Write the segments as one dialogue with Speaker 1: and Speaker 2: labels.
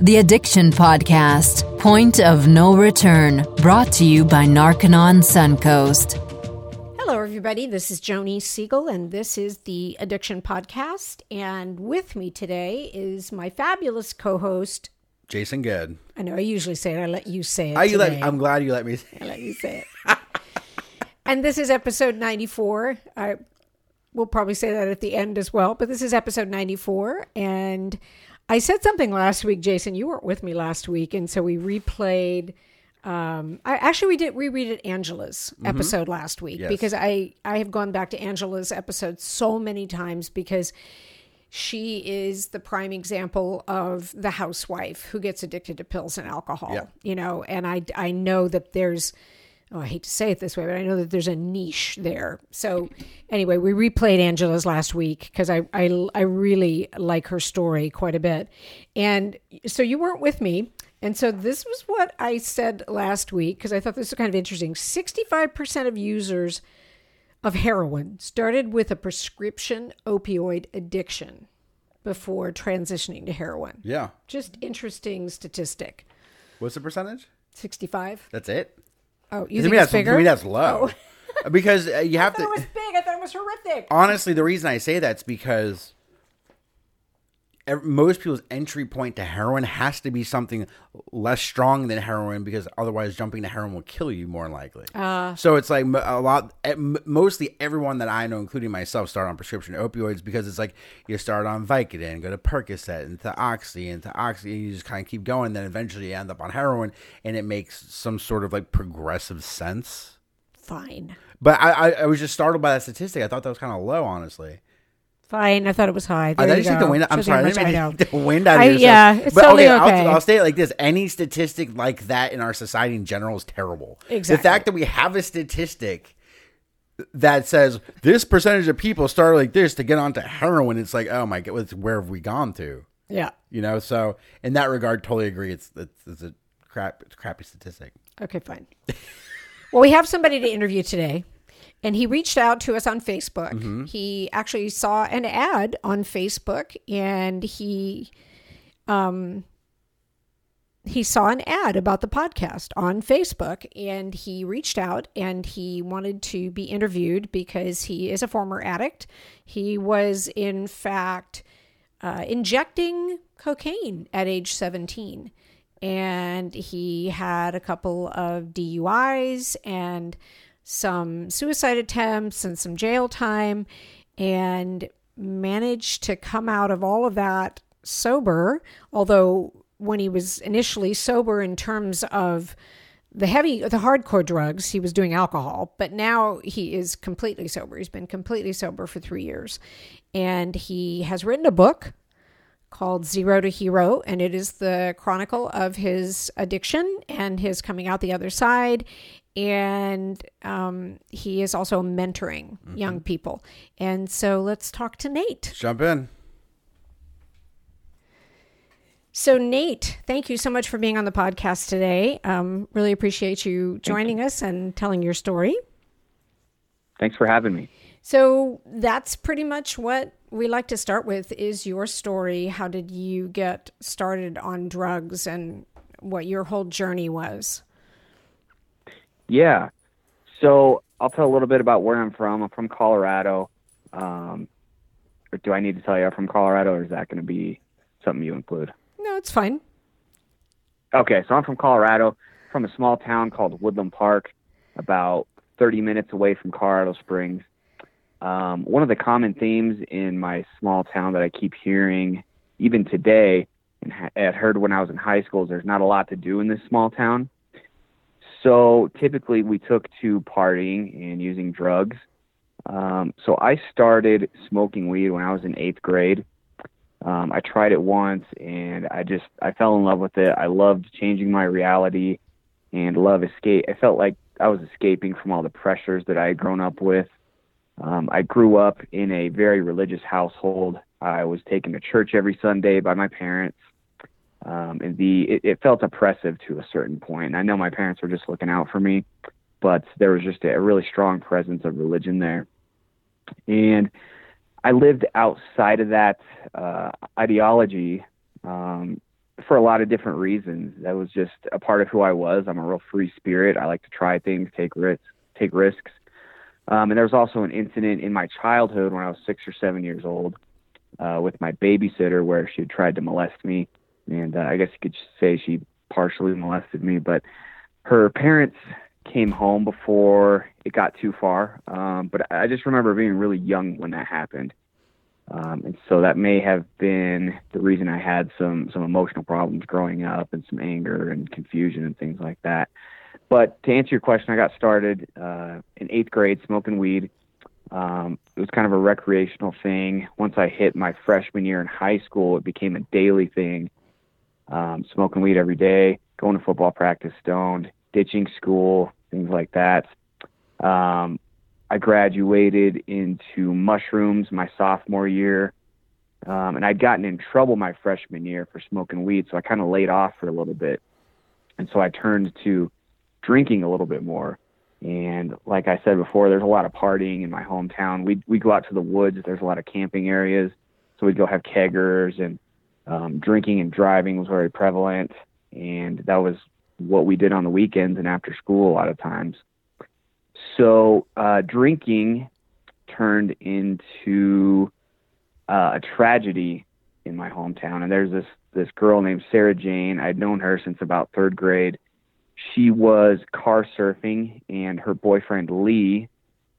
Speaker 1: The Addiction Podcast, Point of No Return, brought to you by Narconon Suncoast.
Speaker 2: Hello, everybody. This is Joni Siegel, and this is the Addiction Podcast. And with me today is my fabulous co host,
Speaker 3: Jason Good.
Speaker 2: I know I usually say it, I let you say it.
Speaker 3: I, you
Speaker 2: today.
Speaker 3: let, I'm glad you let me.
Speaker 2: say I let you say it. and this is episode 94. I will probably say that at the end as well, but this is episode 94. And I said something last week, Jason. You weren't with me last week, and so we replayed. Um, I actually we did reread it Angela's episode last week
Speaker 3: Yes.
Speaker 2: because I I have gone back to Angela's episode so many times because she is the prime example of the housewife who gets addicted to pills and alcohol.
Speaker 3: Yeah.
Speaker 2: You know, and I I know that there's oh, I hate to say it this way, but I know that there's a niche there. So anyway, we replayed Angela's last week because I, I I really like her story quite a bit. And so you weren't with me. And so this was what I said last week because I thought this was kind of interesting. 65% of users of heroin started with a prescription opioid addiction before transitioning to heroin.
Speaker 3: Yeah.
Speaker 2: Just interesting statistic.
Speaker 3: What's the percentage?
Speaker 2: 65.
Speaker 3: That's it.
Speaker 2: Oh, you
Speaker 3: to
Speaker 2: think
Speaker 3: me, that's
Speaker 2: bigger?
Speaker 3: to me that's low. because uh, you have
Speaker 2: I thought it
Speaker 3: to.
Speaker 2: was big. I thought it was horrific.
Speaker 3: Honestly, the reason I say that's because most people's entry point to heroin has to be something less strong than heroin because otherwise jumping to heroin will kill you more likely.
Speaker 2: Ah.
Speaker 3: so it's like a lot, mostly everyone that I know, including myself, start on prescription opioids because it's like you start on Vicodin, go to Percocet, and to Oxy, and to Oxy, and you just kind of keep going. Then eventually you end up on heroin, and it makes some sort of like progressive sense.
Speaker 2: Fine.
Speaker 3: But I, I, I was just startled by that statistic. I thought that was kind of low, honestly.
Speaker 2: Fine. I thought it was high.
Speaker 3: I
Speaker 2: There
Speaker 3: did
Speaker 2: you
Speaker 3: you the wind. I'm
Speaker 2: Shows you how
Speaker 3: sorry, I didn't
Speaker 2: I
Speaker 3: mean
Speaker 2: know.
Speaker 3: to take the wind out of
Speaker 2: I-
Speaker 3: yourself.
Speaker 2: yeah, it's
Speaker 3: but
Speaker 2: totally
Speaker 3: I'll,
Speaker 2: okay.
Speaker 3: I'll say it like this: any statistic like that in our society in general is terrible.
Speaker 2: Exactly.
Speaker 3: The fact that we have a statistic that says this percentage of people start like this to get onto heroin, it's like, oh my god, where have we gone to?
Speaker 2: Yeah.
Speaker 3: You know. So in that regard, totally agree. It's it's, it's a crap, it's a crappy statistic.
Speaker 2: Okay, fine. well, we have somebody to interview today, and he reached out to us on Facebook.
Speaker 3: Mm-hmm.
Speaker 2: He actually saw an ad on Facebook, and he, um, he saw an ad about the podcast on Facebook, and he reached out and he wanted to be interviewed because he is a former addict. He was, in fact, uh, injecting cocaine at age 17 and he had a couple of DUIs and some suicide attempts and some jail time and managed to come out of all of that sober although when he was initially sober in terms of the heavy the hardcore drugs he was doing alcohol but now he is completely sober. He's been completely sober for 3 years. And he has written a book called Zero to Hero, and it is the chronicle of his addiction and his coming out the other side. And um, he is also mentoring young people. And so let's talk to Nate.
Speaker 3: Jump in.
Speaker 2: So, Nate, thank you so much for being on the podcast today. Um, really appreciate you joining us and telling your story.
Speaker 4: Thanks for having me.
Speaker 2: So that's pretty much what we like to start with is your story. How did you get started on drugs and what your whole journey was?
Speaker 4: Yeah. So I'll tell a little bit about where I'm from. I'm from Colorado. Um, or do I need to tell you I'm from Colorado, or is that going to be something you include?
Speaker 2: No, it's fine.
Speaker 4: Okay, so I'm from Colorado, from a small town called Woodland Park, about 30 minutes away from Colorado Springs. Um, one of the common themes in my small town that I keep hearing, even today, and ha- had heard when I was in high school, is there's not a lot to do in this small town. So typically we took to partying and using drugs. Um, so I started smoking weed when I was in eighth grade. Um, I tried it once and I just I fell in love with it. I loved changing my reality and love escape. I felt like I was escaping from all the pressures that I had grown up with. Um, I grew up in a very religious household. I was taken to church every Sunday by my parents. Um, and the it, it felt oppressive to a certain point. I know my parents were just looking out for me, but there was just a, really strong presence of religion there. And I lived outside of that uh, ideology um, for a lot of different reasons. That was just a part of who I was. I'm a real free spirit. I like to try things, take risks, take risks. Um, and there was also an incident in my childhood when I was six or seven years old uh, with my babysitter where she had tried to molest me, and uh, I guess you could say she partially molested me. But her parents came home before it got too far. Um, but I just remember being really young when that happened. Um, and so that may have been the reason I had some some emotional problems growing up and some anger and confusion and things like that. But to answer your question, I got started uh, in eighth grade smoking weed. Um, it was kind of a recreational thing. Once I hit my freshman year in high school, it became a daily thing. Um, smoking weed every day, going to football practice stoned, ditching school, things like that. Um, I graduated into mushrooms my sophomore year. Um, and I'd gotten in trouble my freshman year for smoking weed, so I kind of laid off for a little bit. And so I turned to drinking a little bit more. And like I said before, there's a lot of partying in my hometown. We we go out to the woods. There's a lot of camping areas, so we'd go have keggers and um, drinking and driving was very prevalent. And that was what we did on the weekends and after school a lot of times. So uh, drinking turned into uh, a tragedy in my hometown. And there's this this girl named Sarah Jane. I'd known her since about third grade. She was car surfing, and her boyfriend Lee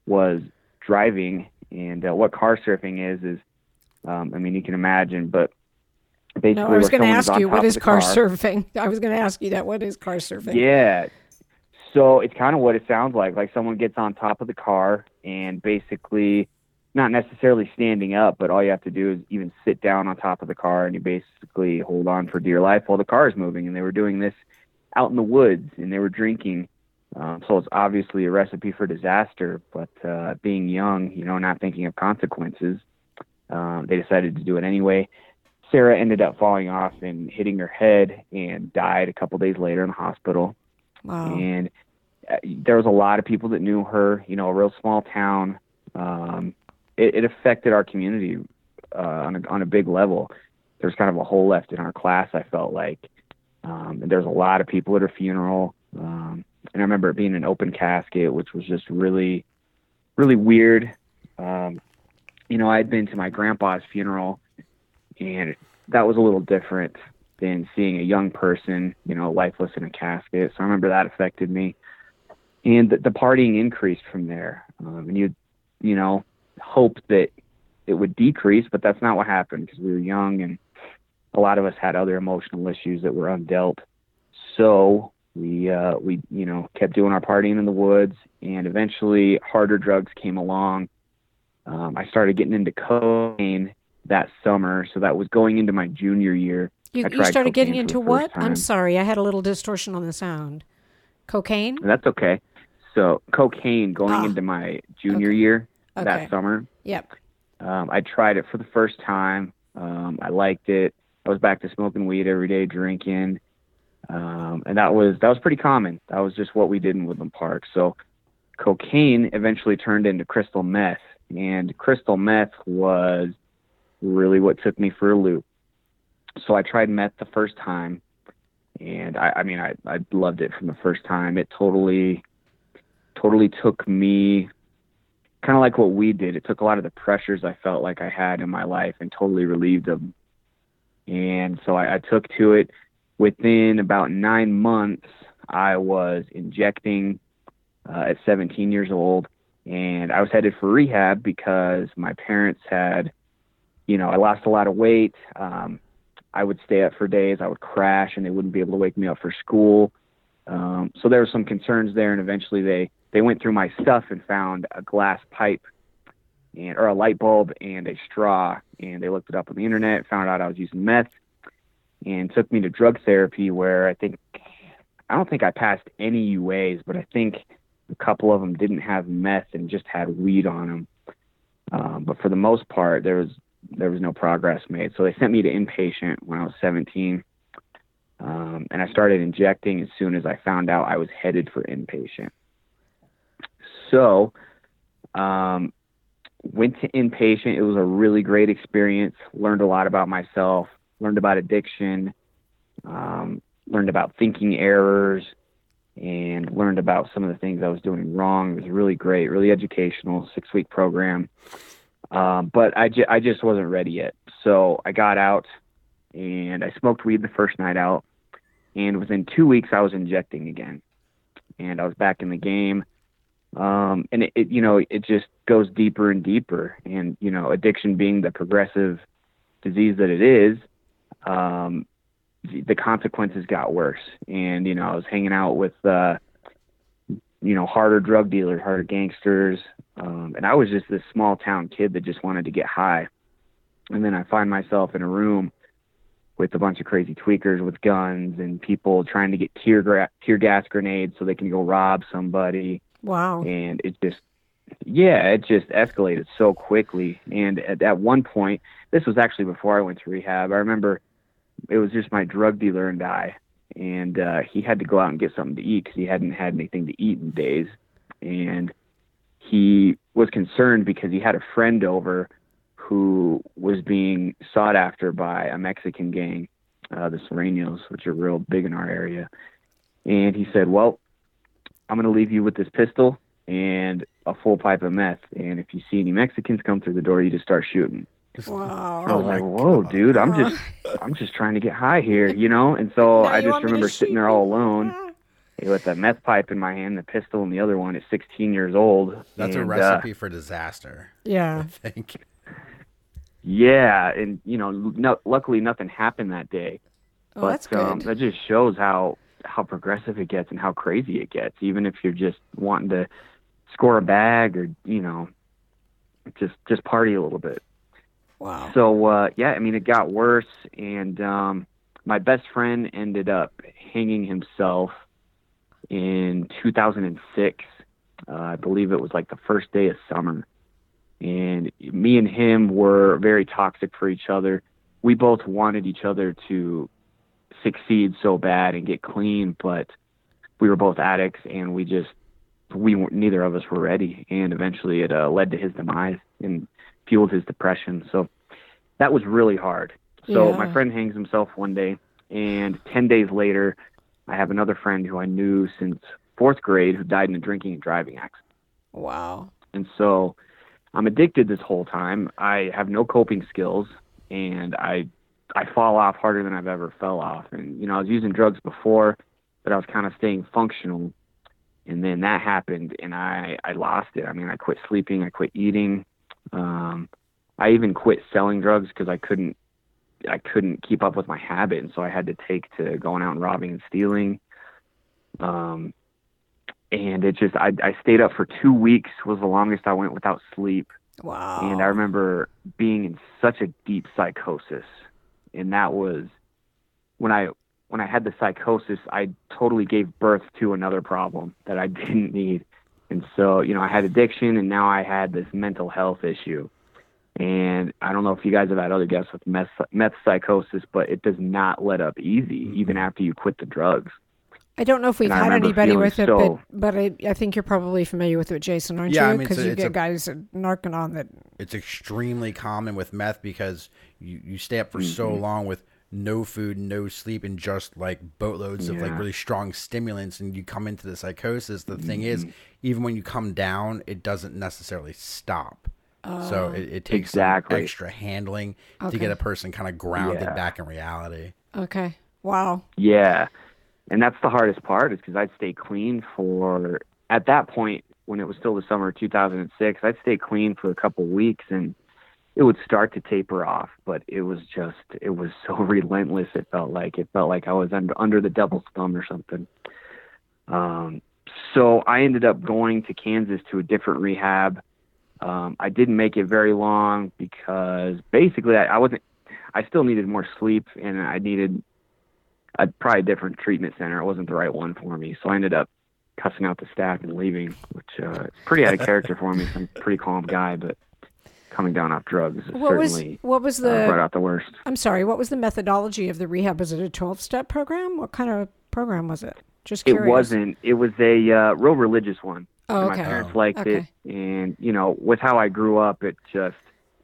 Speaker 4: was driving. And uh, what car surfing is is, um, I mean, you can imagine, but basically,
Speaker 2: no, I was going to ask you what is car,
Speaker 4: car
Speaker 2: surfing. I was going to ask you that. What is car surfing?
Speaker 4: Yeah, so it's kind of what it sounds like. Like someone gets on top of the car and basically, not necessarily standing up, but all you have to do is even sit down on top of the car and you basically hold on for dear life while the car is moving. And they were doing this out in the woods and they were drinking. Um, so it's obviously a recipe for disaster. But uh, being young, you know, not thinking of consequences, um, they decided to do it anyway. Sarah ended up falling off and hitting her head and died a couple days later in the hospital.
Speaker 2: Wow.
Speaker 4: And uh, there was a lot of people that knew her. You know, a real small town. Um, it, it affected our community uh, on a on a big level. There's kind of a hole left in our class. I felt like, um, and there's a lot of people at her funeral. Um, and I remember it being an open casket, which was just really, really weird. Um, you know, I had been to my grandpa's funeral, and that was a little different than seeing a young person, you know, lifeless in a casket. So I remember that affected me and the, the partying increased from there. Um, and you, you know, hope that it would decrease, but that's not what happened because we were young and a lot of us had other emotional issues that were undealt. So we, uh, we, you know, kept doing our partying in the woods, and eventually harder drugs came along. Um, I started getting into cocaine that summer, so that was going into my junior year.
Speaker 2: You, you started getting into what? Time. I'm sorry, I had a little distortion on the sound. Cocaine?
Speaker 4: That's okay. So cocaine going ah, into my junior
Speaker 2: okay.
Speaker 4: year
Speaker 2: okay.
Speaker 4: that summer.
Speaker 2: Yep.
Speaker 4: Um, I tried it for the first time. Um, I liked it. I was back to smoking weed every day, drinking, um, and that was that was pretty common. That was just what we did in Woodland Park. So cocaine eventually turned into crystal meth, and crystal meth was really what took me for a loop. So I tried meth the first time, and I, I mean I I loved it from the first time. It totally totally took me kind of like what we did. It took a lot of the pressures I felt like I had in my life and totally relieved them. And so I, I took to it. Within about nine months, I was injecting uh, at 17 years old, and I was headed for rehab because my parents had, you know, I lost a lot of weight. Um, I would stay up for days. I would crash, and they wouldn't be able to wake me up for school. Um, so there were some concerns there, and eventually they they went through my stuff and found a glass pipe and or a light bulb and a straw, and they looked it up on the internet, found out I was using meth, and took me to drug therapy where I think I don't think I passed any UAs, but I think a couple of them didn't have meth and just had weed on them. Um, but for the most part, there was there was no progress made. So they sent me to inpatient when I was 17. Um, and I started injecting as soon as I found out I was headed for inpatient. So, um, went to inpatient. It was a really great experience. Learned a lot about myself. Learned about addiction. um, learned about thinking errors, and learned about some of the things I was doing wrong. It was really great, really educational, six week program. Um, but I, ju- I just wasn't ready yet. So I got out and I smoked weed the first night out. And within two weeks, I was injecting again. And I was back in the game. Um, and it, it, you know, it just goes deeper and deeper. And, you know, addiction being the progressive disease that it is, um, the, consequences got worse. And, you know, I was hanging out with, uh, you know, harder drug dealers, harder gangsters. Um, and I was just this small town kid that just wanted to get high. And then I find myself in a room with a bunch of crazy tweakers with guns and people trying to get tear, gra- tear gas grenades so they can go rob somebody.
Speaker 2: Wow.
Speaker 4: And it just, yeah, it just escalated so quickly. And at, at one point, this was actually before I went to rehab. I remember it was just my drug dealer and I, and uh, he had to go out and get something to eat because he hadn't had anything to eat in days. And he was concerned because he had a friend over who was being sought after by a Mexican gang, uh, the Sureños, which are real big in our area. And he said, Well, I'm going to leave you with this pistol and a full pipe of meth. And if you see any Mexicans come through the door, you just start shooting. Wow. I
Speaker 2: Wow.
Speaker 4: was like, "Whoa, dude! I'm just, I'm just trying to get high here, you know." And so
Speaker 2: Now
Speaker 4: I just
Speaker 2: want me to
Speaker 4: remember sitting there all alone
Speaker 2: Ah.
Speaker 4: with a meth pipe in my hand, the pistol in the other one at 16 years old.
Speaker 3: That's a
Speaker 4: And, uh,
Speaker 3: recipe for disaster.
Speaker 2: Yeah.
Speaker 3: I think.
Speaker 4: yeah, and you know, no, luckily nothing happened that day.
Speaker 2: Oh,
Speaker 4: but
Speaker 2: that's good.
Speaker 4: um, that just shows how how progressive it gets and how crazy it gets. Even if you're just wanting to score a bag or you know, just just party a little bit.
Speaker 2: wow.
Speaker 4: So uh, yeah, I mean, it got worse, and um, my best friend ended up hanging himself in 2006. Uh, I believe it was like the first day of summer, and me and him were very toxic for each other. We both wanted each other to succeed so bad and get clean, but we were both addicts, and we just we weren't, neither of us were ready, and eventually it uh, led to his demise and fueled his depression. So that was really hard. So
Speaker 2: Yeah.
Speaker 4: my friend hangs himself one day, and 10 days later, I have another friend who I knew since fourth grade who died in a drinking and driving accident.
Speaker 2: Wow.
Speaker 4: And so I'm addicted this whole time. I have no coping skills, and I I fall off harder than I've ever fell off. And you know, I was using drugs before, but I was kind of staying functional. And then that happened, and I I lost it. I mean, I quit sleeping, I quit eating. Um, I even quit selling drugs because I couldn't I couldn't keep up with my habit, and so I had to take to going out and robbing and stealing. Um, and it just I I stayed up for two weeks was the longest I went without sleep,
Speaker 2: Wow.
Speaker 4: and I remember being in such a deep psychosis, and that was when I when I had the psychosis, I totally gave birth to another problem that I didn't need. And so, you know, I had addiction and now I had this mental health issue. And I don't know if you guys have had other guests with meth, meth psychosis, but it does not let up easy, even mm-hmm. after you quit the drugs.
Speaker 2: I don't know if we've had anybody with it,
Speaker 4: so-
Speaker 2: but but I, I think you're probably familiar with it, Jason, aren't
Speaker 3: Yeah,
Speaker 2: you?
Speaker 3: mean,
Speaker 2: Because
Speaker 3: it's a-
Speaker 2: you get
Speaker 3: a-
Speaker 2: guys narking on that
Speaker 3: It's extremely common with meth because you, you stay up for so long with no food, no sleep, and just like boatloads of like really strong stimulants, and you come into the psychosis. The thing is, even when you come down, it doesn't necessarily stop. so oh. it, it takes
Speaker 4: Exactly.
Speaker 3: extra handling to get a person kind of grounded
Speaker 4: Yeah.
Speaker 3: back in reality.
Speaker 2: okay. Wow.
Speaker 4: Yeah. And that's the hardest part is because I'd stay clean for, at that point, when it was still the summer of 2006, I'd stay clean for a couple weeks and it would start to taper off, but it was just, it was so relentless. It felt like, it felt like I was under, under the devil's thumb or something. Um, so I ended up going to Kansas to a different rehab. Um, I didn't make it very long because basically I, I wasn't, I still needed more sleep and I needed a probably a different treatment center. It wasn't the right one for me, so I ended up cussing out the staff and leaving, which uh, is pretty out of character for me. I'm a pretty calm guy, but coming down off drugs is
Speaker 2: What was
Speaker 4: certainly
Speaker 2: what was
Speaker 4: uh,
Speaker 2: the?
Speaker 4: brought out the worst.
Speaker 2: I'm sorry. What was the methodology of the rehab? Was it a 12 step program? What kind of program was it? Just curious.
Speaker 4: It wasn't. It was a uh, real religious one.
Speaker 2: Oh, okay.
Speaker 4: My parents liked
Speaker 2: Okay.
Speaker 4: it, and you know, with how I grew up, it just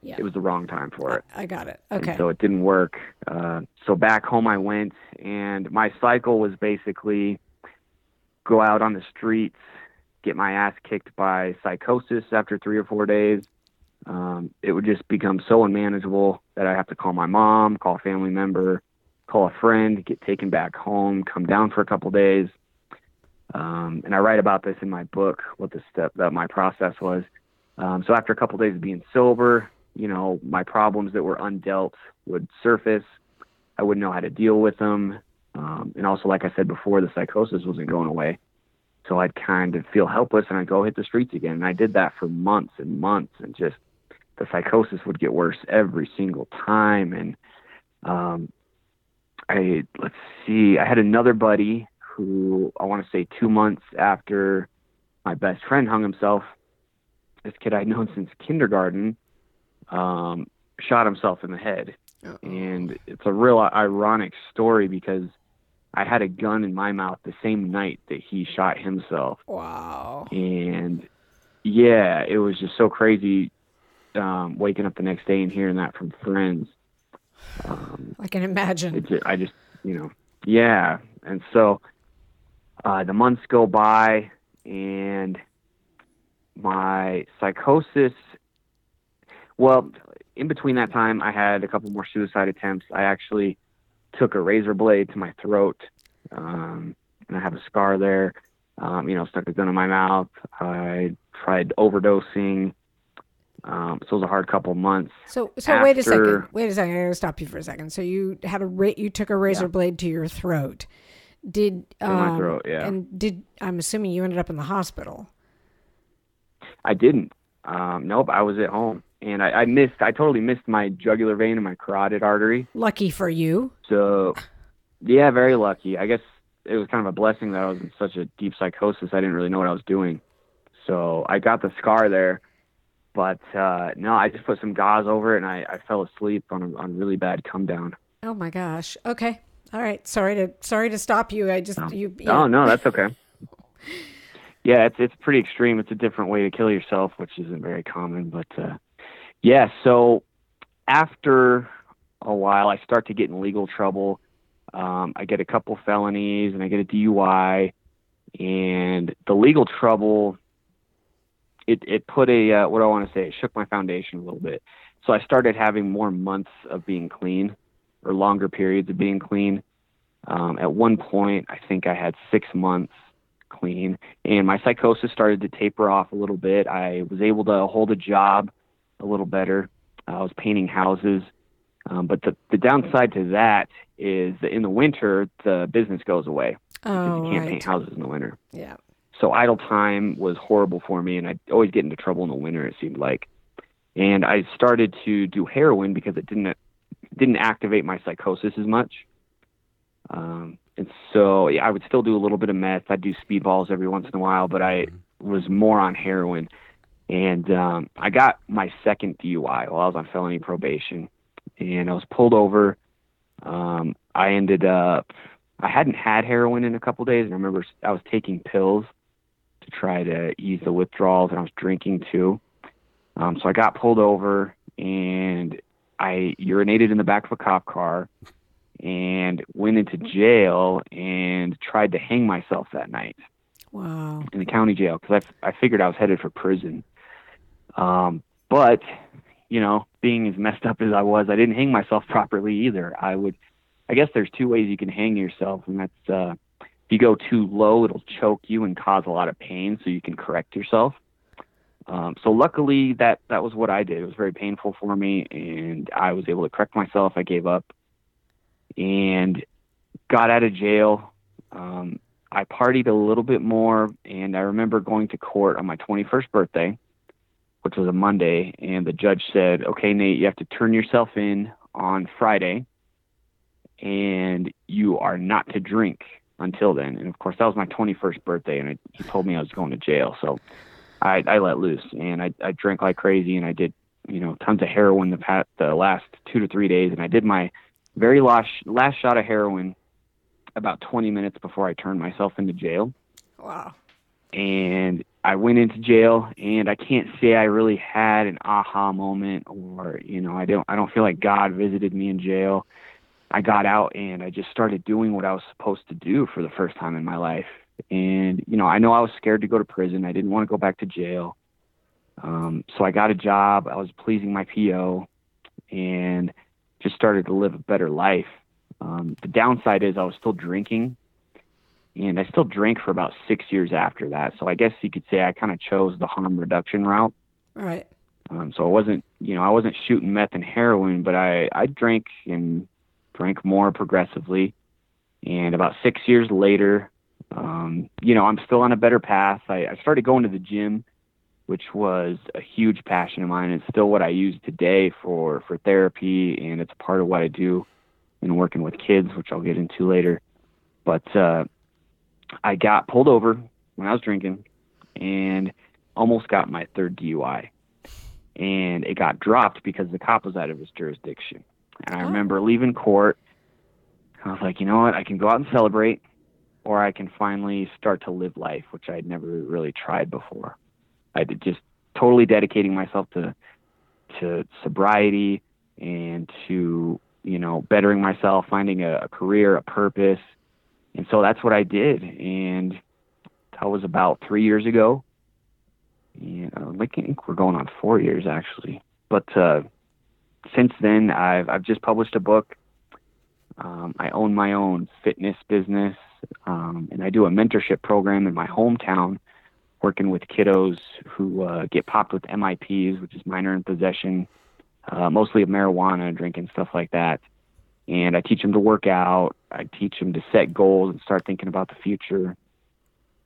Speaker 2: Yeah.
Speaker 4: it was the wrong time for it.
Speaker 2: I got it.
Speaker 4: And
Speaker 2: Okay.
Speaker 4: so it didn't work. Uh, so back home I went, and my cycle was basically go out on the streets, get my ass kicked by psychosis after three or four days. Um, it would just become so unmanageable that I have to call my mom, call a family member, call a friend, get taken back home, come down for a couple days. Um, and I write about this in my book, what the step that my process was. Um, so after a couple days of being sober, you know, my problems that were undealt would surface. I wouldn't know how to deal with them. Um, and also, like I said before, the psychosis wasn't going away. So I'd kind of feel helpless and I'd go hit the streets again. And I did that for months and months and just the psychosis would get worse every single time. And um, I, let's see, I had another buddy who I want to say two months after my best friend hung himself, this kid I'd known since kindergarten, um, shot himself in the head. And it's a real ironic story because I had a gun in my mouth the same night that he shot himself.
Speaker 2: Wow.
Speaker 4: And yeah, it was just so crazy um, waking up the next day and hearing that from friends. Um,
Speaker 2: I can imagine.
Speaker 4: just, I just, you know, yeah. And so uh, the months go by, and my psychosis. Well, in between that time, I had a couple more suicide attempts. I actually took a razor blade to my throat, um, and I have a scar there. Um, you know, stuck a gun in my mouth. I tried overdosing. Um, so it was a hard couple months.
Speaker 2: So, so wait a second. Wait a second. I'm going to stop you for a second. So you had a ra- you took a razor blade to your throat. Did um,
Speaker 4: my throat, yeah.
Speaker 2: And did I'm assuming you ended up in the hospital?
Speaker 4: I didn't. Um, nope, I was at home, and I, I missed. I totally missed my jugular vein and my carotid artery.
Speaker 2: Lucky for you.
Speaker 4: So, yeah, very lucky. I guess it was kind of a blessing that I was in such a deep psychosis. I didn't really know what I was doing. So I got the scar there, but uh, no, I just put some gauze over it, and I, I fell asleep on a on really bad come down.
Speaker 2: Oh my gosh. Okay. All right. Sorry to sorry to stop you. I just you.
Speaker 4: Oh no, that's okay. yeah, it's it's pretty extreme. It's a different way to kill yourself, which isn't very common. But uh, yeah, so after a while, I start to get in legal trouble. Um, I get a couple felonies and I get a DUI, and the legal trouble. It it put a uh, what do I want to say? It shook my foundation a little bit. So I started having more months of being clean, or longer periods of being clean. Um, at one point, I think I had six months clean, and my psychosis started to taper off a little bit. I was able to hold a job a little better. I was painting houses, um, but the the downside to that is that in the winter the business goes away because
Speaker 2: Oh
Speaker 4: you can't
Speaker 2: right.
Speaker 4: paint houses in the winter.
Speaker 2: Yeah.
Speaker 4: So idle time was horrible for me, and I'd always get into trouble in the winter. It seemed like, and I started to do heroin because it didn't didn't activate my psychosis as much. Um, and so yeah, I would still do a little bit of meth. I'd do speedballs every once in a while, but I was more on heroin. And um, I got my second DUI while I was on felony probation, and I was pulled over. Um, I ended up I hadn't had heroin in a couple days, and I remember I was taking pills to try to ease the withdrawals, and I was drinking too. Um, so I got pulled over, and I urinated in the back of a cop car, and went into jail and tried to hang myself that night
Speaker 2: Wow.
Speaker 4: in the county jail because I, I figured I was headed for prison. Um, but you know, being as messed up as I was, I didn't hang myself properly either. I would, I guess there's two ways you can hang yourself, and that's uh, if you go too low, it'll choke you and cause a lot of pain, so you can correct yourself. Um, so luckily, that that was what I did. It was very painful for me, and I was able to correct myself. I gave up and got out of jail. Um, I partied a little bit more, and I remember going to court on my 21st birthday, which was a Monday, and the judge said, "Okay, Nate, you have to turn yourself in on Friday, and you are not to drink until then." And of course, that was my 21st birthday, and I, he told me I was going to jail, so I, I let loose, and I, I drank like crazy, and I did, you know, tons of heroin the past, the last two to three days, and I did my very last last shot of heroin about 20 minutes before I turned myself into jail
Speaker 2: Wow.
Speaker 4: and I went into jail, and I can't say I really had an aha moment, or you know, I don't I don't feel like God visited me in jail. I got out and I just started doing what I was supposed to do for the first time in my life. And you know, I know I was scared to go to prison. I didn't want to go back to jail. Um, so I got a job. I was pleasing my PO, and just started to live a better life. Um, the downside is I was still drinking, and I still drank for about six years after that. So I guess you could say I kind of chose the harm reduction route.
Speaker 2: Right.
Speaker 4: Um, so I wasn't, you know, I wasn't shooting meth and heroin, but I I drank and drank more progressively. And about six years later, um, you know, I'm still on a better path. I, I started going to the gym, which was a huge passion of mine. It's still what I use today for for therapy, and it's part of what I do in working with kids, which I'll get into later. But uh, I got pulled over when I was drinking, and almost got my third DUI, and it got dropped because the cop was out of his jurisdiction. And I
Speaker 2: Oh.
Speaker 4: remember leaving court. I was like, you know what? I can go out and celebrate, or I can finally start to live life, which I'd never really tried before. I did just totally dedicating myself to to sobriety and to you know bettering myself, finding a, a career, a purpose, and so that's what I did. And that was about three years ago. And uh, I think we're going on four years actually. But uh, since then, I've I've just published a book. Um, I own my own fitness business, um, and I do a mentorship program in my hometown, working with kiddos who uh, get popped with MIPs, which is minor in possession, uh, mostly of marijuana, drinking stuff like that. And I teach them to work out. I teach them to set goals and start thinking about the future.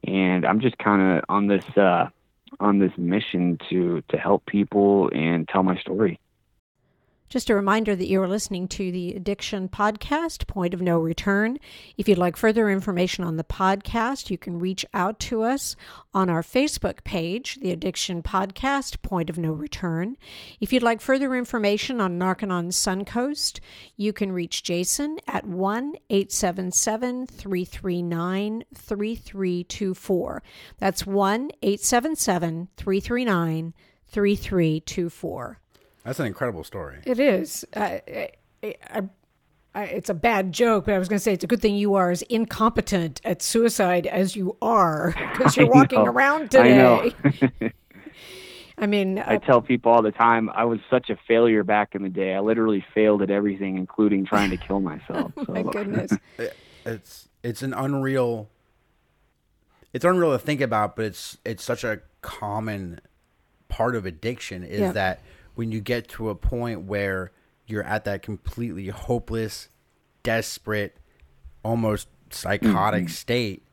Speaker 4: And I'm just kind of on this uh, on this mission to to help people and tell my story.
Speaker 2: Just a reminder that you're listening to the Addiction Podcast, Point of No Return. If you'd like further information on the podcast, you can reach out to us on our Facebook page, the Addiction Podcast, Point of No Return. If you'd like further information on Narconon Suncoast, you can reach Jason at 1 877 339 3324. That's 1 877 339 3324.
Speaker 3: That's an incredible story.
Speaker 2: It is. Uh, I, I, I, it's a bad joke, but I was going to say it's a good thing you are as incompetent at suicide as you are because you're walking
Speaker 4: know.
Speaker 2: around
Speaker 4: I know.
Speaker 2: today. I mean,
Speaker 4: I
Speaker 2: uh,
Speaker 4: tell people all the time I was such a failure back in the day. I literally failed at everything, including trying to kill myself. So,
Speaker 2: my goodness.
Speaker 3: It's it's an unreal. It's unreal to think about, but it's it's such a common part of addiction is
Speaker 2: Yeah.
Speaker 3: that when you get to a point where you're at that completely hopeless, desperate, almost psychotic mm-hmm. state,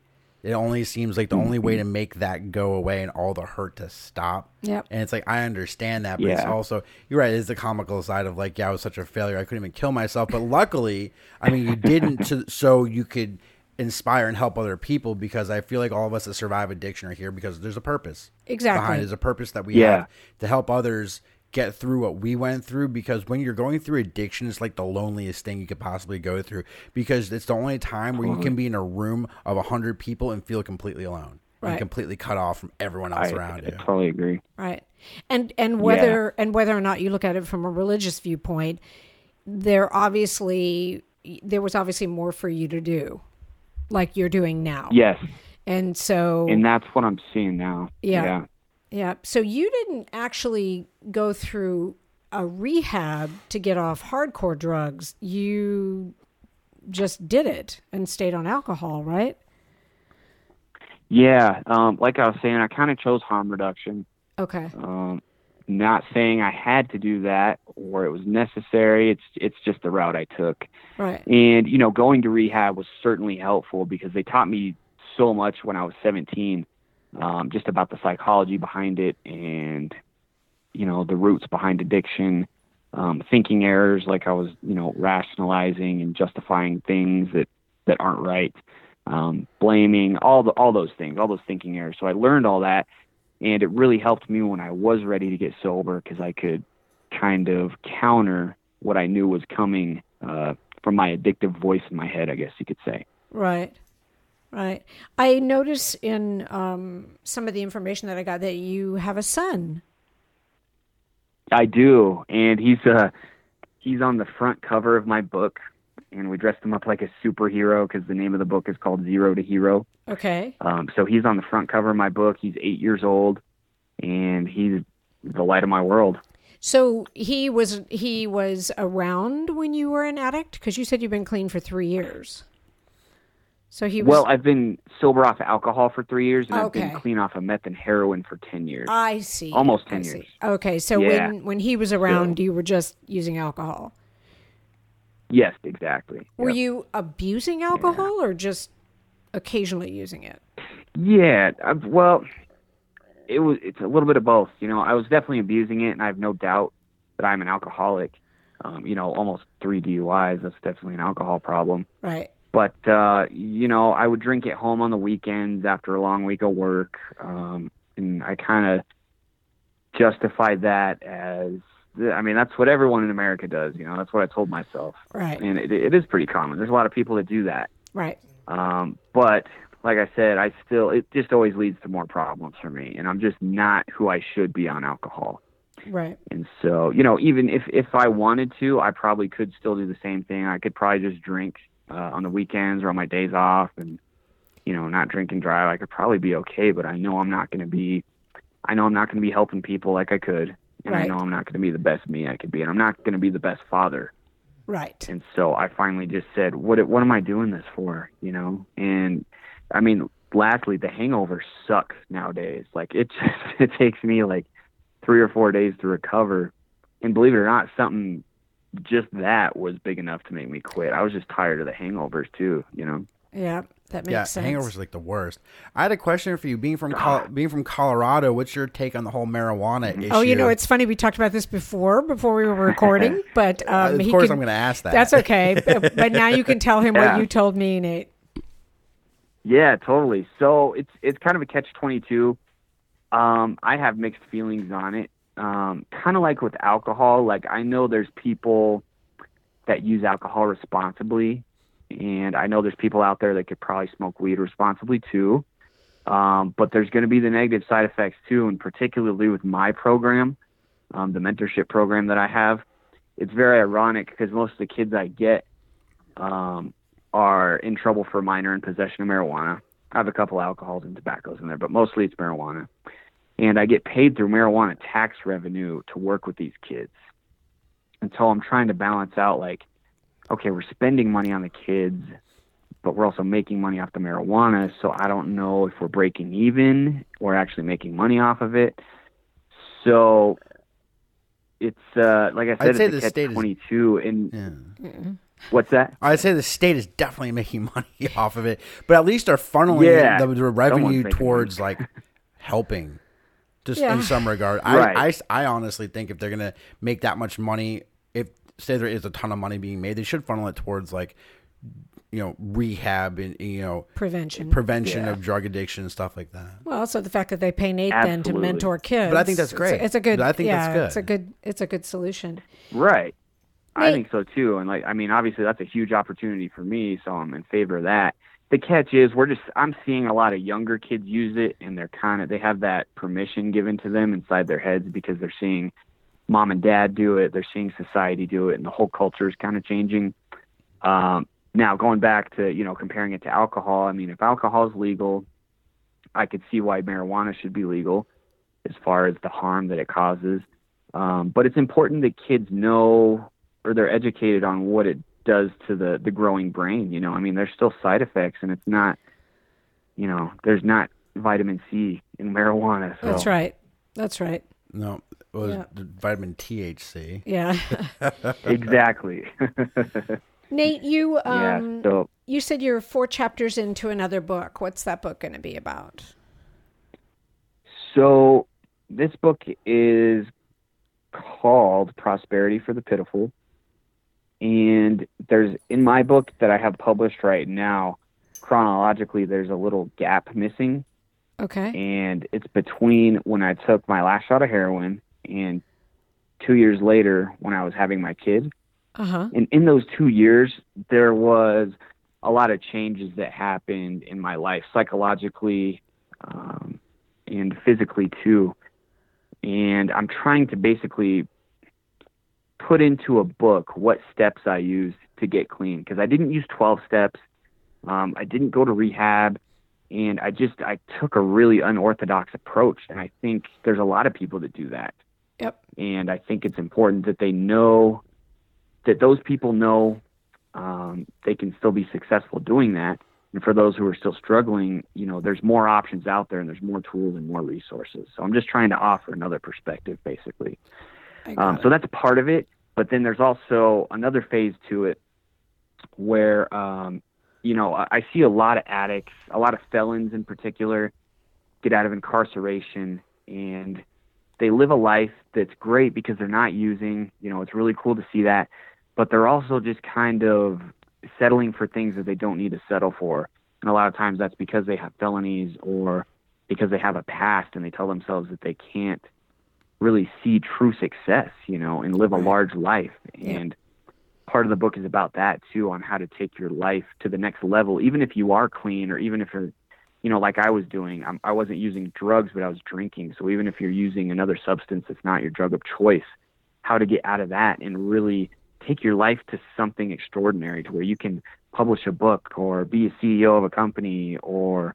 Speaker 3: it only seems like the only way to mm-hmm. make that go away and all the hurt to stop.
Speaker 2: Yep.
Speaker 3: And it's like I understand that, but it's also you're right. It is the comical side of like, yeah, I was such a failure. I couldn't even kill myself. But luckily, I mean, you didn't, to, so you could inspire and help other people. Because I feel like all of us that survive addiction are here because there's a purpose.
Speaker 2: Exactly.
Speaker 3: Behind. There's a purpose that we
Speaker 4: Yeah.
Speaker 3: have to help others get through what we went through. Because when you're going through addiction, it's like the loneliest thing you could possibly go through. Because it's the only time where you can mm-hmm. be in a room of a hundred people and feel completely alone.
Speaker 2: Right.
Speaker 3: And completely cut off from everyone
Speaker 4: I,
Speaker 3: else around
Speaker 4: I
Speaker 3: you.
Speaker 4: I totally agree.
Speaker 2: Right. And and whether and whether or not you look at it from a religious viewpoint, there obviously there was obviously more for you to do, like you're doing now.
Speaker 4: Yes,
Speaker 2: And so
Speaker 4: and that's what I'm seeing now.
Speaker 2: Yeah.
Speaker 4: yeah.
Speaker 2: Yeah. So you didn't actually go through a rehab to get off hardcore drugs. You just did it and stayed on alcohol, right?
Speaker 4: Yeah, um, like I was saying, I kind of chose harm reduction.
Speaker 2: Okay.
Speaker 4: Um, not saying I had to do that or it was necessary. It's it's just the route I took.
Speaker 2: Right.
Speaker 4: And you know, going to rehab was certainly helpful because they taught me so much when I was 17, um, just about the psychology behind it and you know the roots behind addiction, um, thinking errors like I was you know rationalizing and justifying things that that aren't right, um, blaming all the all those things, all those thinking errors. So I learned all that, and it really helped me when I was ready to get sober because I could kind of counter what I knew was coming uh, from my addictive voice in my head, I guess you could say.
Speaker 2: Right. Right. I notice in um, some of the information that I got that you have a son.
Speaker 4: I do, and he's uh he's on the front cover of my book, and we dressed him up like a superhero because the name of the book is called Zero to Hero.
Speaker 2: Okay.
Speaker 4: Um, so he's on the front cover of my book. He's eight years old, and he's the light of my world.
Speaker 2: So he was he was around when you were an addict because you said you've been clean for three years. So he was.
Speaker 4: Well, I've been sober off of alcohol for three years, and I've been clean off of meth and heroin for ten years.
Speaker 2: I see.
Speaker 4: Almost
Speaker 2: I
Speaker 4: 10
Speaker 2: see.
Speaker 4: years.
Speaker 2: Okay, so
Speaker 4: Yeah.
Speaker 2: when when he was around, you were just using alcohol.
Speaker 4: yes, exactly.
Speaker 2: Were
Speaker 4: Yep.
Speaker 2: you abusing alcohol or just occasionally using it?
Speaker 4: Yeah, i well, it was. It's a little bit of both. You know, I was definitely abusing it, and I have no doubt that I'm an alcoholic. Um, you know, almost three DUIs. That's definitely an alcohol problem.
Speaker 2: Right.
Speaker 4: But uh, you know, I would drink at home on the weekends after a long week of work, um, and I kind of justified that as. I mean, that's what everyone in America does. You know, that's what I told myself,
Speaker 2: Right.
Speaker 4: and it, it is pretty common. There's a lot of people that do that.
Speaker 2: Right.
Speaker 4: Um, but like I said, I still it just always leads to more problems for me, and I'm just not who I should be on alcohol.
Speaker 2: Right.
Speaker 4: And so, you know, even if if I wanted to, I probably could still do the same thing. I could probably just drink uh, on the weekends or on my days off, and you know, not drink and drive. I could probably be okay, but I know I'm not going to be. I know I'm not going to be helping people like I could, and I know I'm not going to be the best me I could be, and I'm not going to be the best father.
Speaker 2: Right.
Speaker 4: And so I finally just said, "What what am I doing this for?" You know. And I mean, lastly, the hangover sucks nowadays. Like it just it takes me like three or four days to recover. And believe it or not, something just that was big enough to make me quit. I was just tired of the hangovers too. You know.
Speaker 2: Yeah, that makes
Speaker 3: yeah,
Speaker 2: sense.
Speaker 3: hangovers are like the worst. I had a question for you. Being from Col- being from Colorado, what's your take on the whole marijuana issue?
Speaker 2: Oh, you know, it's funny. We talked about this before, before we were recording, but um,
Speaker 3: of
Speaker 2: he
Speaker 3: course
Speaker 2: can-
Speaker 3: I'm going to ask that.
Speaker 2: That's okay. but, but now you can tell him
Speaker 4: Yeah.
Speaker 2: what you told me, Nate.
Speaker 4: Yeah, totally. So it's it's kind of a catch twenty two. Um, I have mixed feelings on it. Um, kind of like with alcohol. Like I know there's people that use alcohol responsibly, and I know there's people out there that could probably smoke weed responsibly too. Um, but there's going to be the negative side effects too, and particularly with my program, um, the mentorship program that I have. It's very ironic because most of the kids I get um, are in trouble for minor and possession of marijuana. I have a couple alcohols and tobaccos in there, but mostly it's marijuana. And I get paid through marijuana tax revenue to work with these kids. And so I'm trying to balance out like, okay, we're spending money on the kids, but we're also making money off the marijuana. So I don't know if we're breaking even or actually making money off of it. So it's uh, like I said,
Speaker 3: I'd say
Speaker 4: it's
Speaker 3: the state
Speaker 4: catch
Speaker 3: is-
Speaker 4: twenty two. And
Speaker 3: Yeah.
Speaker 4: what's that?
Speaker 3: I'd say the state is definitely making money off of it, but at least they're funneling
Speaker 4: Yeah,
Speaker 3: the, the revenue towards like helping, just
Speaker 2: Yeah.
Speaker 3: in some regard.
Speaker 4: Right.
Speaker 3: I, I I honestly think if they're gonna make that much money, if say there is a ton of money being made, they should funnel it towards like you know rehab and you know
Speaker 2: Prevention.
Speaker 3: prevention
Speaker 4: Yeah.
Speaker 3: of drug addiction and stuff like that.
Speaker 2: well, also the fact that they pay Nate then to mentor kids.
Speaker 3: But I think that's
Speaker 2: It's a-
Speaker 3: great.
Speaker 2: It's a, good.
Speaker 3: I think that's good.
Speaker 2: It's a good. It's a good solution.
Speaker 4: Right. I think so too. And like, I mean, obviously that's a huge opportunity for me, so I'm in favor of that. The catch is we're just I'm seeing a lot of younger kids use it, and they're kind of they have that permission given to them inside their heads because they're seeing mom and dad do it, they're seeing society do it, and the whole culture is kind of changing. Um, now going back to you know comparing it to alcohol, I mean, if alcohol is legal, I could see why marijuana should be legal as far as the harm that it causes. Um, but it's important that kids know or they're educated on what it does to the the growing brain. You know, I mean, there's still side effects, and it's not, you know, there's not vitamin C in marijuana. So.
Speaker 2: That's right. That's right.
Speaker 3: No, it was
Speaker 2: Yeah.
Speaker 3: vitamin THC.
Speaker 2: Yeah.
Speaker 4: Exactly.
Speaker 2: Nate, you
Speaker 4: yeah.
Speaker 2: um,
Speaker 4: So
Speaker 2: you said you're four chapters into another book. What's that book going to be about?
Speaker 4: so this book is called Prosperity for the Pitiful. And there's in my book that I have published right now, chronologically, there's a little gap missing.
Speaker 2: Okay.
Speaker 4: and it's between when I took my last shot of heroin and two years later when I was having my kid.
Speaker 2: Uh huh.
Speaker 4: And in those two years, there was a lot of changes that happened in my life psychologically um, and physically too. And I'm trying to basically put into a book what steps I used to get clean because I didn't use 12 steps. Um, I didn't go to rehab and I just I took a really unorthodox approach and I think there's a lot of people that do that.
Speaker 2: Yep.
Speaker 4: And I think it's important that they know that those people know um, they can still be successful doing that. And for those who are still struggling, you know, there's more options out there and there's more tools and more resources. So I'm just trying to offer another perspective, basically. Um, so that's part of it. But then there's also another phase to it where, um, you know, I, I see a lot of addicts, a lot of felons in particular, get out of incarceration and they live a life that's great because they're not using. You know, it's really cool to see that but they're also just kind of settling for things that they don't need to settle for. And a lot of times that's because they have felonies or because they have a past and they tell themselves that they can't really see true success, you know, and live a large life. And part of the book is about that too, on how to take your life to the next level, even if you are clean or even if you're, you know, like I was doing. I'm, I wasn't using drugs, but I was drinking. So even if you're using another substance that's not your drug of choice, how to get out of that and really take your life to something extraordinary to where you can publish a book or be a CEO of a company or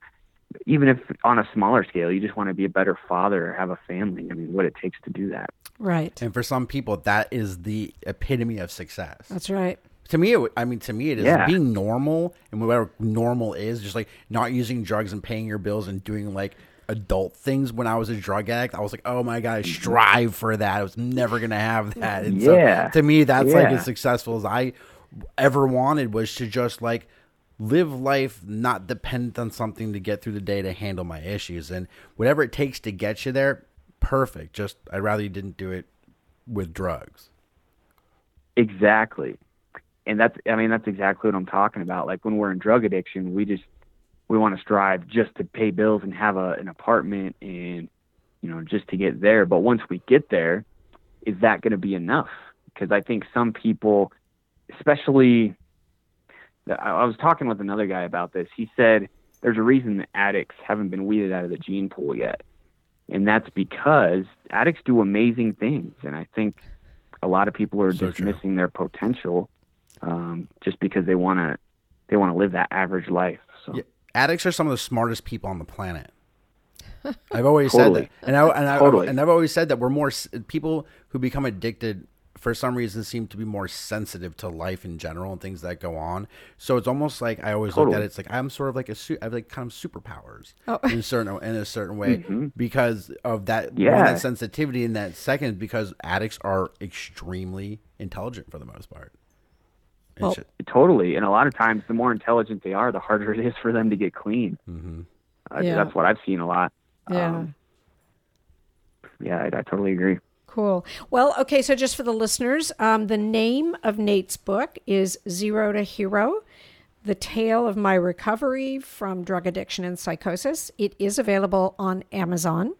Speaker 4: even if on a smaller scale you just want to be a better father or have a family i mean what it takes to do that
Speaker 2: right
Speaker 3: and for some people that is the epitome of success
Speaker 2: that's right
Speaker 3: to me it, i mean to me it is yeah. being normal and whatever normal is just like not using drugs and paying your bills and doing like adult things when I was a drug addict. I was like, oh my god, I mm-hmm. strive for that. I was never gonna have that. And
Speaker 4: yeah.
Speaker 3: so to me, that's yeah. like as successful as I ever wanted was to just like live life not dependent on something to get through the day to handle my issues. And whatever it takes to get you there perfect. Just i'd rather you didn't do it with drugs.
Speaker 4: Exactly. And that's i mean that's exactly what i'm talking about. Like when we're in drug addiction we just we want to strive just to pay bills and have a, an apartment and you know just to get there. But once we get there is that going to be enough? Because i think some people especially i was talking with another guy about this he said there's a reason that addicts haven't been weeded out of the gene pool yet and that's because addicts do amazing things and i think a lot of people are so dismissing true. their potential um, just because they want to they want to live that average life so
Speaker 3: yeah addicts are some of the smartest people on the planet. I've always totally. said that, and I and I totally. and I've always said that we're more people who become addicted for some reason seem to be more sensitive to life in general and things that go on. So it's almost like I always totally. look at it. It's like I'm sort of like a I have like kind of superpowers oh. in a certain in a certain way mm-hmm. because of that yeah. that sensitivity in that second because addicts are extremely intelligent for the most part.
Speaker 4: Well, totally. And a lot of times, the more intelligent they are, the harder it is for them to get clean.
Speaker 3: Mm-hmm.
Speaker 4: Uh, yeah. That's what I've seen a lot.
Speaker 2: Yeah. Um,
Speaker 4: yeah, I, I, totally agree.
Speaker 2: Cool. Well, okay. So, just for the listeners, um, the name of Nate's book is Zero to Hero The Tale of My Recovery from Drug Addiction and Psychosis. It is available on Amazon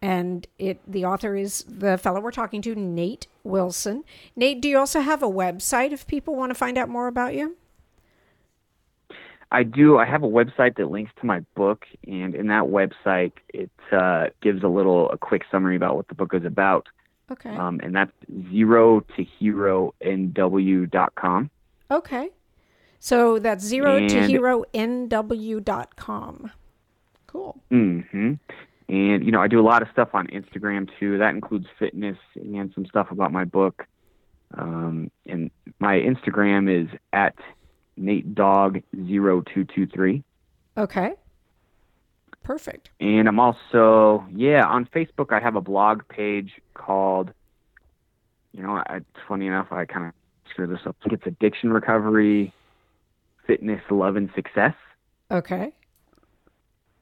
Speaker 2: and it the author is the fellow we're talking to nate wilson nate do you also have a website if people want to find out more about you
Speaker 4: i do i have a website that links to my book and in that website it uh, gives a little a quick summary about what the book is about
Speaker 2: okay
Speaker 4: um, and that's zero to hero nw dot com.
Speaker 2: okay so that's zero and, to hero nw.com cool
Speaker 4: mm-hmm and, you know, I do a lot of stuff on Instagram too. That includes fitness and some stuff about my book. Um, and my Instagram is at Nate Dog 0223.
Speaker 2: Okay. Perfect.
Speaker 4: And I'm also, yeah, on Facebook, I have a blog page called, you know, I, funny enough, I kind of screw this up. It's Addiction Recovery, Fitness, Love, and Success.
Speaker 2: Okay.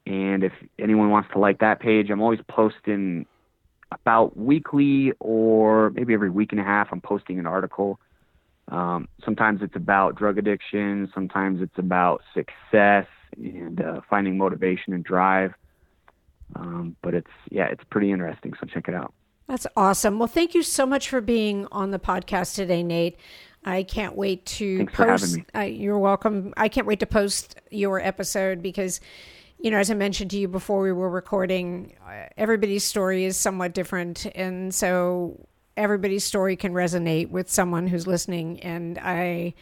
Speaker 4: And if anyone wants to like that page, I'm always posting about weekly or maybe every week and a half. I'm posting an article. Um, sometimes it's about drug addiction. Sometimes it's about success and uh, finding motivation and drive. Um, but it's yeah, it's pretty interesting. So check it out.
Speaker 2: That's awesome. Well, thank you so much for being on the podcast today, Nate. I can't wait to
Speaker 4: Thanks
Speaker 2: post. Uh, you're welcome. I can't wait to post your episode because, you know, as I mentioned to you before we were recording, uh, everybody's story is somewhat different, and so everybody's story can resonate with someone who's listening, and I.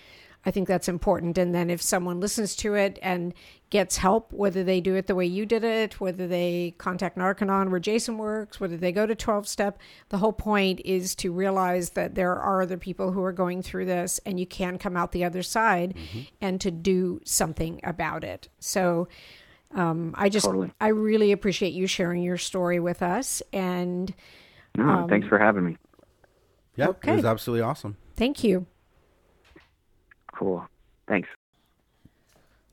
Speaker 2: I think that's important. And then if someone listens to it and gets help, whether they do it the way you did it, whether they contact Narconon where Jason works, whether they go to 12 step, the whole point is to realize that there are other people who are going through this and you can come out the other side and to do something about it. So, um, I just,
Speaker 4: Totally.
Speaker 2: I really appreciate you sharing your story with us. And
Speaker 4: No,
Speaker 2: Um,
Speaker 4: thanks for having me.
Speaker 3: Yeah,
Speaker 2: Okay.
Speaker 3: it was absolutely awesome.
Speaker 2: thank you.
Speaker 4: Cool. Thanks.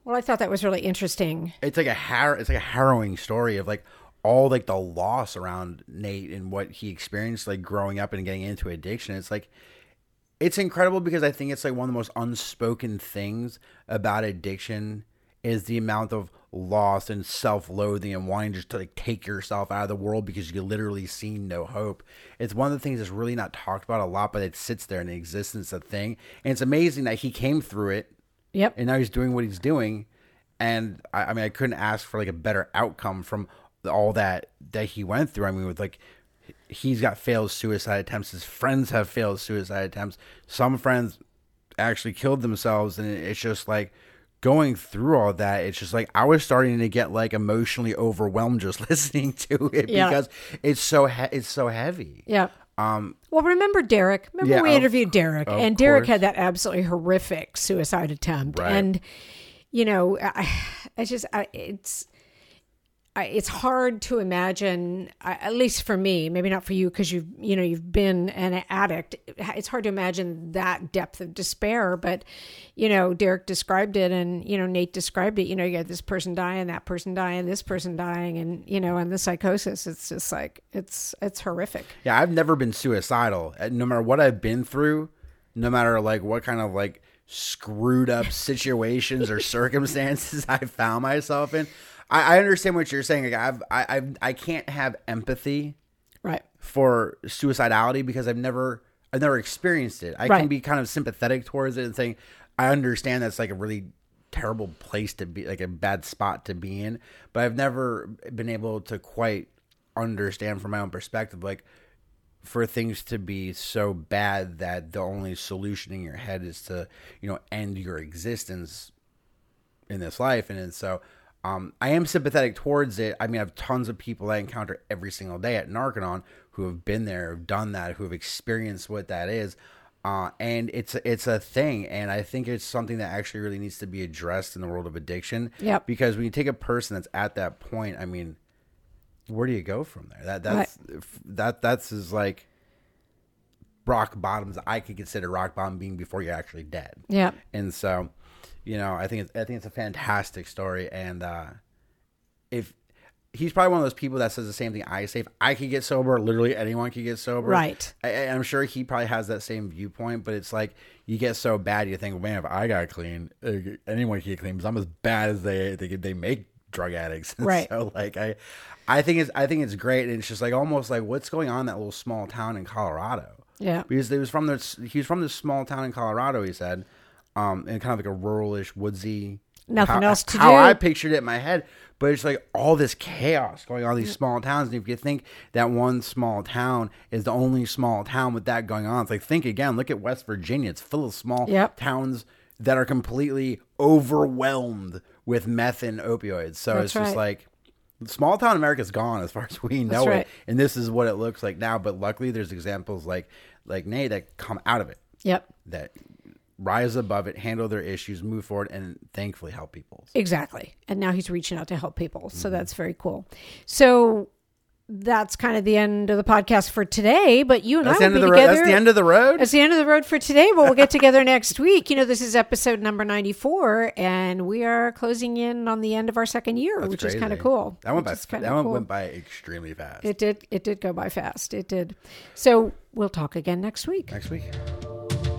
Speaker 2: Well, I thought that was really interesting.
Speaker 3: It's like a har- it's like a harrowing story of like all like the loss around Nate and what he experienced like growing up and getting into addiction. It's like it's incredible because I think it's like one of the most unspoken things about addiction is the amount of loss and self-loathing and wanting just to like take yourself out of the world because you literally see no hope. It's one of the things that's really not talked about a lot, but it sits there exists and a thing. And it's amazing that he came through it
Speaker 2: Yep.
Speaker 3: and now he's doing what he's doing. And I, I mean, I couldn't ask for like a better outcome from all that that he went through. I mean, with like he's got failed suicide attempts. His friends have failed suicide attempts. Some friends actually killed themselves, and it's just like going through all that. It's just like I was starting to get like emotionally overwhelmed just listening to it
Speaker 2: Yeah.
Speaker 3: because it's so he- it's so heavy.
Speaker 2: Yeah.
Speaker 3: Um,
Speaker 2: Well, remember Derek? Remember
Speaker 3: Yeah,
Speaker 2: we
Speaker 3: of-
Speaker 2: interviewed Derek, and Derek
Speaker 3: course.
Speaker 2: had that absolutely horrific suicide attempt,
Speaker 3: Right.
Speaker 2: and you know, I, I just I, it's. It's hard to imagine, at least for me, maybe not for you, because you've you know you've been an addict. It's hard to imagine that depth of despair. But you know, Derek described it, and you know Nate described it. You know, you got this person dying, that person dying, this person dying, and you know, and the psychosis. It's just like it's it's horrific.
Speaker 3: Yeah, I've never been suicidal. Uh, No matter what I've been through, no matter like what kind of like screwed up situations or circumstances I found myself in, I, I understand what you're saying. Like I've, I, I've, I can't have empathy
Speaker 2: Right.
Speaker 3: for suicidality because I've never, I've never experienced it. I
Speaker 2: Right.
Speaker 3: can be kind of sympathetic towards it and saying, I understand that's like a really terrible place to be, like a bad spot to be in, but I've never been able to quite understand from my own perspective, like for things to be so bad that the only solution in your head is to, you know, end your existence in this life. And, and so um, I am sympathetic towards it. I mean, I have tons of people I encounter every single day at Narconon who have been there, have done that, who have experienced what that is. Uh, and it's it's a thing, and I think it's something that actually really needs to be addressed in the world of addiction.
Speaker 2: Yep.
Speaker 3: Because when you take a person that's at that point, I mean, where do you go from there? That that's that that's is like rock bottoms. I could consider rock bottom being before you're actually dead.
Speaker 2: Yeah.
Speaker 3: And so, you know, I think it's, I think it's a fantastic story. And uh, if he's probably one of those people that says the same thing I say, if I could get sober, literally anyone could get sober.
Speaker 2: Right.
Speaker 3: I, I'm sure he probably has that same viewpoint, but it's like you get so bad, you think, man, if I got clean, uh, anyone can get clean because I'm as bad as they they they make drug addicts.
Speaker 2: Right.
Speaker 3: So like I, I think it's I think it's great, and it's just like almost like what's going on in that little small town in Colorado
Speaker 2: Yeah.
Speaker 3: because he was from this he was from this small town in Colorado. He said, um, in kind of like a ruralish, woodsy.
Speaker 2: Nothing
Speaker 3: how,
Speaker 2: else to
Speaker 3: how
Speaker 2: do.
Speaker 3: I pictured it in my head, but it's like all this chaos going on in these small towns. And if you think that one small town is the only small town with that going on, it's like think again. Look at West Virginia; it's full of small
Speaker 2: Yep.
Speaker 3: towns that are completely overwhelmed with meth and opioids. So
Speaker 2: That's
Speaker 3: it's just
Speaker 2: right.
Speaker 3: like small town America's gone as far as we know
Speaker 2: right.
Speaker 3: it, and this is what it looks like now. But luckily, there's examples like like Nate that come out of it,
Speaker 2: Yep.
Speaker 3: that rise above it, handle their issues, move forward, and thankfully help people.
Speaker 2: Exactly. And now he's reaching out to help people.
Speaker 3: Mm-hmm.
Speaker 2: So that's very cool. So that's kind of the end of the podcast for today. But you and
Speaker 3: That's
Speaker 2: I will be
Speaker 3: the road.
Speaker 2: together.
Speaker 3: That's the end of the road.
Speaker 2: That's the end of the road for today, but we'll get together next week. You know, this is episode number 94, and we are closing in on the end of our second year, which is kind of cool.
Speaker 3: That went by. That one
Speaker 2: cool.
Speaker 3: went by extremely fast.
Speaker 2: It did. It did go by fast. It did. So we'll talk again next week.
Speaker 3: Next week.